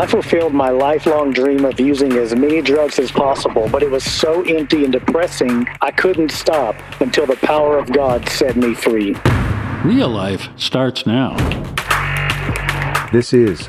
I fulfilled my lifelong dream of using as many drugs as possible, but it was so empty and depressing, I couldn't stop until the power of God set me free. Real life starts now. This is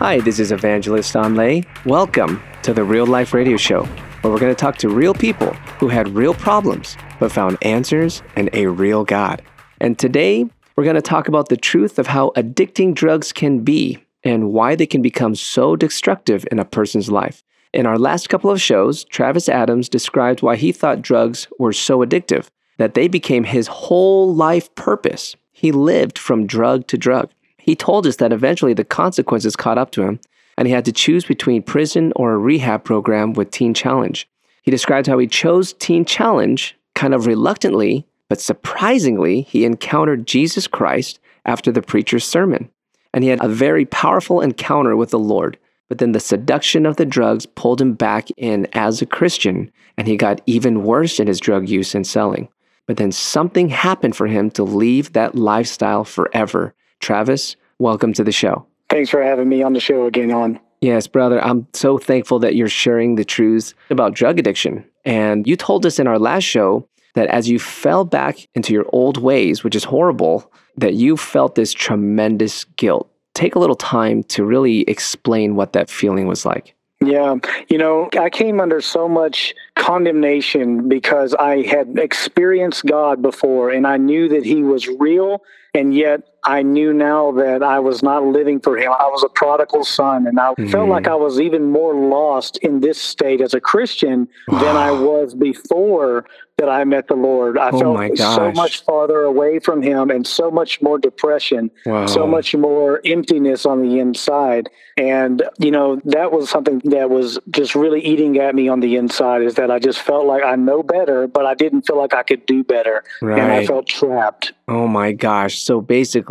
Hi, this is Evangelist Anh Le. Welcome to the Real Life Radio Show, where we're going to talk to real people who had real problems but found answers and a real God. And today, we're going to talk about the truth of how addicting drugs can be and why they can become so destructive in a person's life. In our last couple of shows, Travis Adams described why he thought drugs were so addictive that they became his whole life purpose. He lived from drug to drug. He told us that eventually the consequences caught up to him, and he had to choose between prison or a rehab program with Teen Challenge. He described how he chose Teen Challenge kind of reluctantly, but surprisingly, he encountered Jesus Christ after the preacher's sermon. And he had a very powerful encounter with the Lord. But then the seduction of the drugs pulled him back in as a Christian, and he got even worse in his drug use and selling. But then something happened for him to leave that lifestyle forever. Travis, welcome to the show. Thanks for having me on the show again, Anh. Yes, brother, I'm so thankful that you're sharing the truths about drug addiction. And you told us in our last show that as you fell back into your old ways, which is horrible, that you felt this tremendous guilt. Take a little time to really explain what that feeling was like. Yeah, you know, I came under so much condemnation because I had experienced God before and I knew that He was real. And yet I knew now that I was not living for Him. I was a prodigal son. And I felt like mm-hmm. I was even more lost in this state as a Christian than I was before that I met the Lord. I Oh felt so much farther away from Him and so much more depression, Wow. so much more emptiness on the inside. And, you know, that was something that was just really eating at me on the inside is that I just felt like I know better, but I didn't feel like I could do better. And I felt trapped. Oh my gosh. So basically,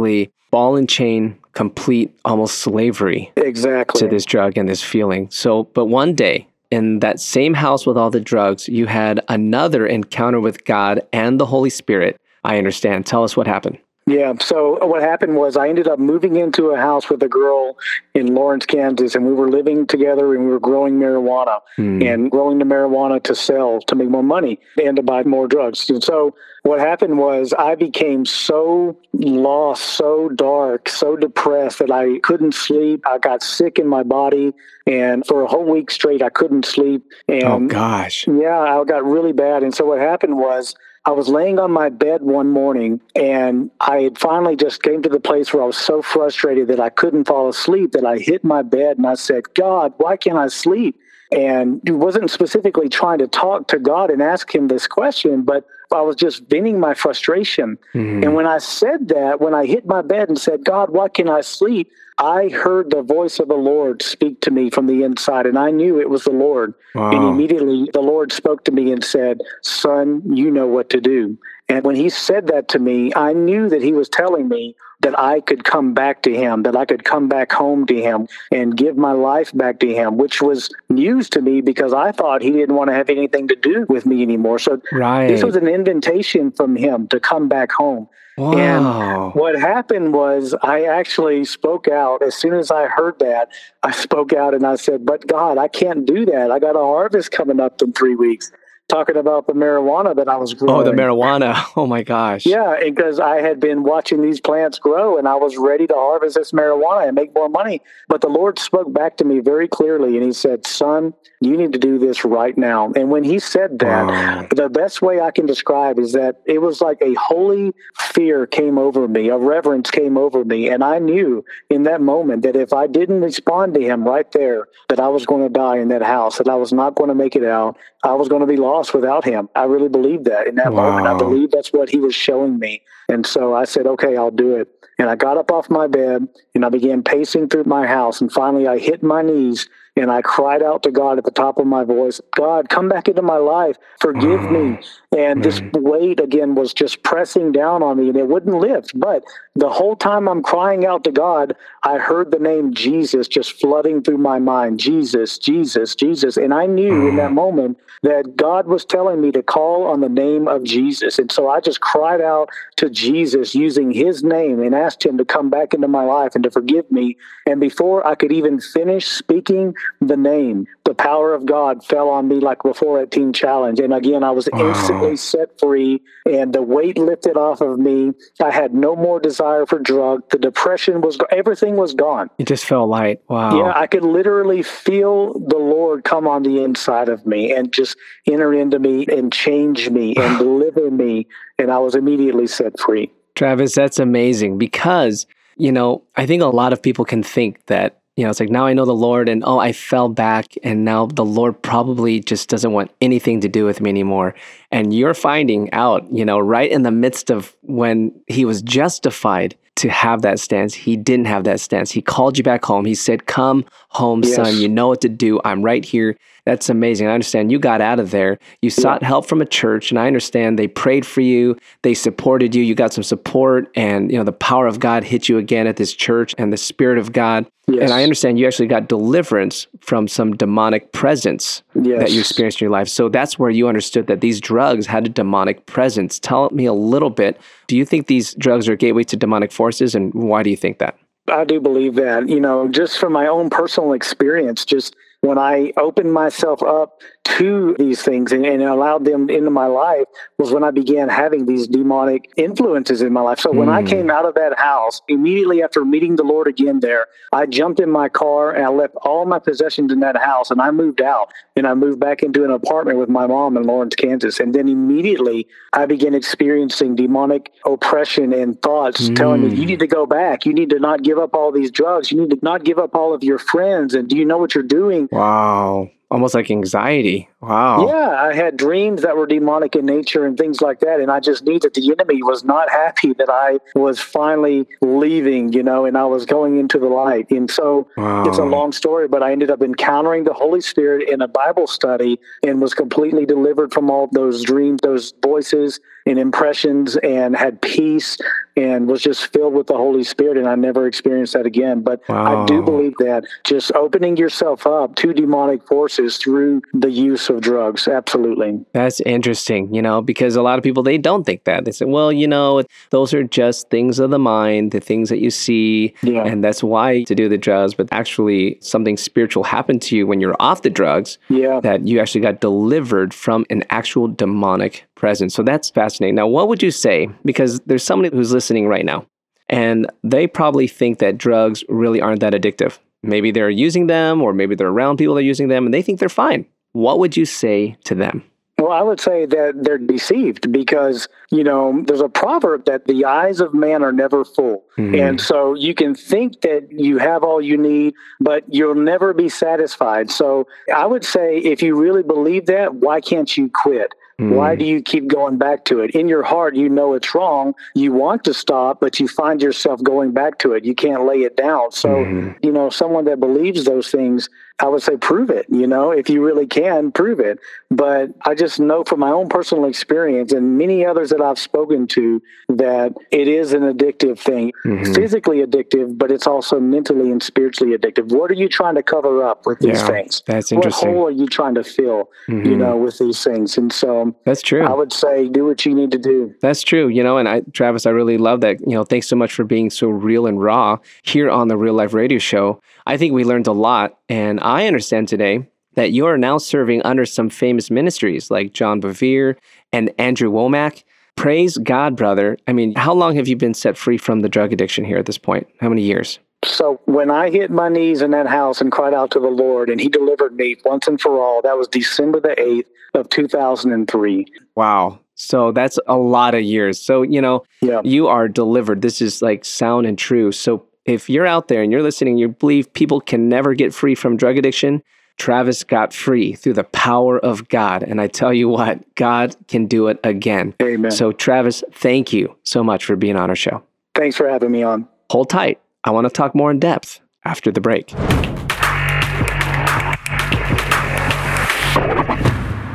ball and chain, complete almost slavery Exactly. to this drug and this feeling. So, but one day in that same house with all the drugs, you had another encounter with God and the Holy Spirit. I understand. Tell us what happened. Yeah. So what happened was I ended up moving into a house with a girl in Lawrence, Kansas, and we were living together and we were growing marijuana Hmm. and growing the marijuana to sell to make more money and to buy more drugs. And so what happened was I became so lost, so dark, so depressed that I couldn't sleep. I got sick in my body and for a whole week straight I couldn't sleep. And oh gosh. yeah, I got really bad. And so what happened was I was laying on my bed one morning and I had finally just came to the place where I was so frustrated that I couldn't fall asleep that I hit my bed and I said, God, why can't I sleep? And it wasn't specifically trying to talk to God and ask him this question, but I was just venting my frustration. Mhm. And when I said that, when I hit my bed and said, God, why can I sleep? I heard the voice of the Lord speak to me from the inside, and I knew it was the Lord. And immediately the Lord spoke to me and said, Son, you know what to do. And when he said that to me, I knew that he was telling me that I could come back to him, that I could come back home to him and give my life back to him, which was news to me because I thought he didn't want to have anything to do with me anymore. So Right. this was an invitation from him to come back home. wow. What happened was I actually spoke out. As soon as I heard that, I spoke out and I said, But God, I can't do that. I got a harvest coming up in three weeks. Talking about the marijuana that I was growing. Oh, the marijuana. Oh my gosh. Yeah, because I had been watching these plants grow and I was ready to harvest this marijuana and make more money. But the Lord spoke back to me very clearly and He said, Son, you need to do this right now. And when He said that, the best way I can describe is that it was like a holy fear came over me, a reverence came over me. And I knew in that moment that if I didn't respond to Him right there, that I was going to die in that house, that I was not going to make it out. I was going to be lost without Him. I really believed that in that moment. I Wow. believe that's what He was showing me. And so I said, okay, I'll do it. And I got up off my bed and I began pacing through my house. And finally, I hit my knees and I cried out to God at the top of my voice, God, come back into my life, forgive me. Mm-hmm. And this weight again was just pressing down on me and it wouldn't lift. But the whole time I'm crying out to God, I heard the name Jesus just flooding through my mind Jesus, Jesus, Jesus. And I knew in that mm-hmm. moment that God was telling me to call on the name of Jesus. And so I just cried out to Jesus using his name and asked him to come back into my life and to forgive me. And before I could even finish speaking the name, the power of God fell on me like before at Teen Challenge. And again, I was instantly set free and the weight lifted off of me. I had no more desire for drugs. The depression was, everything was gone. It just felt light. Wow. Yeah, I could literally feel the Lord come on the inside of me and just enter into me and change me and deliver me. And I was immediately set free. Travis, that's amazing because, you know, I think a lot of people can think that, you know, it's like now I know the Lord and oh, I fell back and now the Lord probably just doesn't want anything to do with me anymore. And you're finding out, you know, right in the midst of when he was justified to have that stance, he didn't have that stance. He called you back home. He said, Come home, Yes. son. You know what to do. I'm right here. That's amazing. I understand you got out of there. You sought help from a church, and I understand they prayed for you. They supported you. You got some support, and you know the power of God hit you again at this church, and the Spirit of God. Yes. And I understand you actually got deliverance from some demonic presence Yes. that you experienced in your life. So that's where you understood that these drugs had a demonic presence. Tell me a little bit. Do you think these drugs are a gateway to demonic forces, and why do you think that? I do believe that, you know, just from my own personal experience, just when I opened myself up to these things and, and allowed them into my life was when I began having these demonic influences in my life. So when I hmm. came out of that house, immediately after meeting the Lord again there, I jumped in my car and I left all my possessions in that house and I moved out and I moved back into an apartment with my mom in Lawrence, Kansas. And then immediately I began experiencing demonic oppression and thoughts telling me, you hmm. need to go back. You need to not give up all these drugs. You need to not give up all of your friends. And do you know what you're doing? Wow. Almost like anxiety. Wow. Yeah, I had dreams that were demonic in nature and things like that. And I just knew that the enemy was not happy that I was finally leaving, you know, and I was going into the light. And so it's a long story, but I ended up encountering the Holy Spirit in a Bible study and was completely delivered from all those dreams, those voices and impressions, and had peace and was just filled with the Holy Spirit. And I never experienced that again. But I do believe that just opening yourself up to demonic forces through the use of drugs. Absolutely. That's interesting, you know, because a lot of people they don't think that. They say, well, you know, those are just things of the mind, the things that you see, Yeah. and that's why to do the drugs, but actually something spiritual happened to you when you're off the drugs Yeah. that you actually got delivered from an actual demonic presence. So that's fascinating. Now, what would you say because there's somebody who's listening right now and they probably think that drugs really aren't that addictive. Maybe they're using them or maybe they're around people that are using them and they think they're fine. What would you say to them? Well, I would say that they're deceived because, you know, there's a proverb that the eyes of man are never full. Mm-hmm. And so you can think that you have all you need, but you'll never be satisfied. So I would say if you really believe that, why can't you quit? Why hmm. do you keep going back to it? In your heart, you know it's wrong. You want to stop, but you find yourself going back to it. You can't lay it down. So, hmm. you know, someone that believes those things, I would say prove it. You know, if you really can, prove it. But I just know from my own personal experience and many others that I've spoken to that it is an addictive thing, mm-hmm. physically addictive, but it's also mentally and spiritually addictive. What are you trying to cover up with these Yeah, things? that's interesting. What hole are you trying to fill, you mm-hmm. know, with these things? And so That's true. I would say do what you need to do. That's true, you know, and I, Travis, I really love that. You know, thanks so much for being so real and raw here on the Real Life Radio Show. I think we learned a lot, and I understand today that you are now serving under some famous ministries like John Bevere and Andrew Womack. Praise God, brother. I mean, how long have you been set free from the drug addiction here at this point? How many years? So when I hit my knees in that house and cried out to the Lord and he delivered me once and for all, that was December the 8th of 2003. Wow. So that's a lot of years. So, you know, Yeah. you are delivered. This is like sound and true. So if you're out there and you're listening, you believe people can never get free from drug addiction, Travis got free through the power of God. And I tell you what, God can do it again. Amen. So, Travis, thank you so much for being on our show. Thanks for having me on. Hold tight. I want to talk more in depth after the break.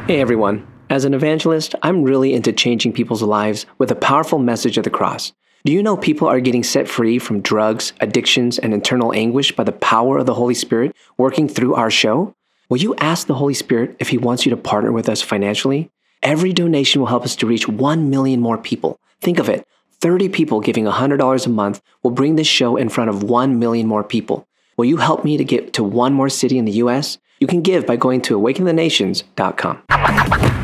Hey, everyone. As an evangelist, I'm really into changing people's lives with a powerful message of the cross. Do you know people are getting set free from drugs, addictions, and internal anguish by the power of the Holy Spirit working through our show? Will you ask the Holy Spirit if He wants you to partner with us financially? Every donation will help us to reach 1 million more people. Think of it 30 people giving $100 a month will bring this show in front of 1 million more people. Will you help me to get to one more city in the U.S.? You can give by going to awakenthenations.com.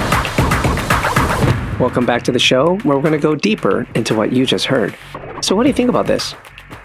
Welcome back to the show where we're going to go deeper into what you just heard. So, what do you think about this?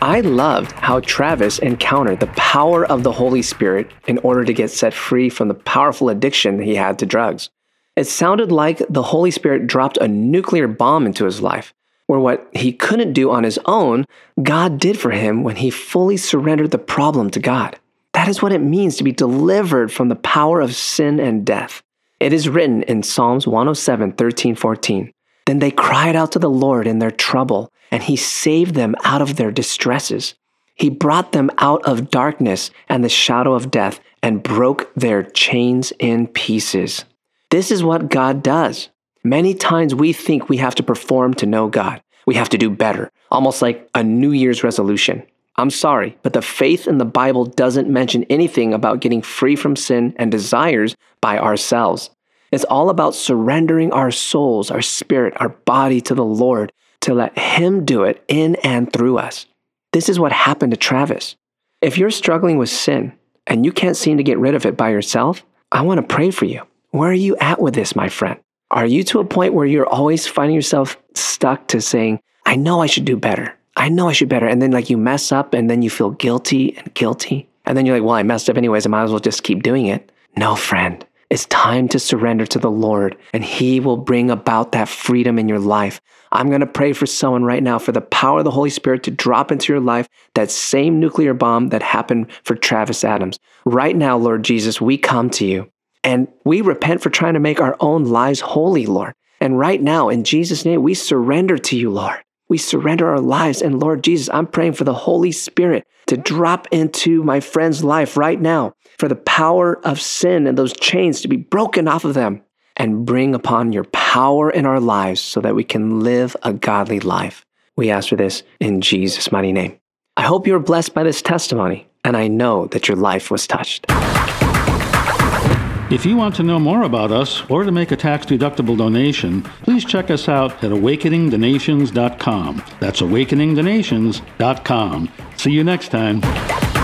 I loved how Travis encountered the power of the Holy Spirit in order to get set free from the powerful addiction he had to drugs. It sounded like the Holy Spirit dropped a nuclear bomb into his life, where what he couldn't do on his own, God did for him when he fully surrendered the problem to God. That is what it means to be delivered from the power of sin and death. It is written in Psalms 107, 13, 14. Then they cried out to the Lord in their trouble, and he saved them out of their distresses. He brought them out of darkness and the shadow of death and broke their chains in pieces. This is what God does. Many times we think we have to perform to know God. We have to do better, almost like a New Year's resolution. I'm sorry, but the faith in the Bible doesn't mention anything about getting free from sin and desires by ourselves. It's all about surrendering our souls, our spirit, our body to the Lord to let Him do it in and through us. This is what happened to Travis. If you're struggling with sin and you can't seem to get rid of it by yourself, I want to pray for you. Where are you at with this, my friend? Are you to a point where you're always finding yourself stuck to saying, I know I should do better. I know I should better. And then like you mess up and then you feel guilty and guilty. And then you're like, well, I messed up anyways. I might as well just keep doing it. No, friend. It's time to surrender to the Lord, and He will bring about that freedom in your life. I'm going to pray for someone right now for the power of the Holy Spirit to drop into your life that same nuclear bomb that happened for Travis Adams. Right now, Lord Jesus, we come to you and we repent for trying to make our own lives holy, Lord. And right now, in Jesus' name, we surrender to you, Lord. We surrender our lives. And Lord Jesus, I'm praying for the Holy Spirit to drop into my friend's life right now, for the power of sin and those chains to be broken off of them and bring upon your power in our lives so that we can live a godly life. We ask for this in Jesus' mighty name. I hope you're blessed by this testimony, and I know that your life was touched. If you want to know more about us or to make a tax deductible donation, please check us out at awakeningthenations.com. That's awakeningthenations.com. See you next time.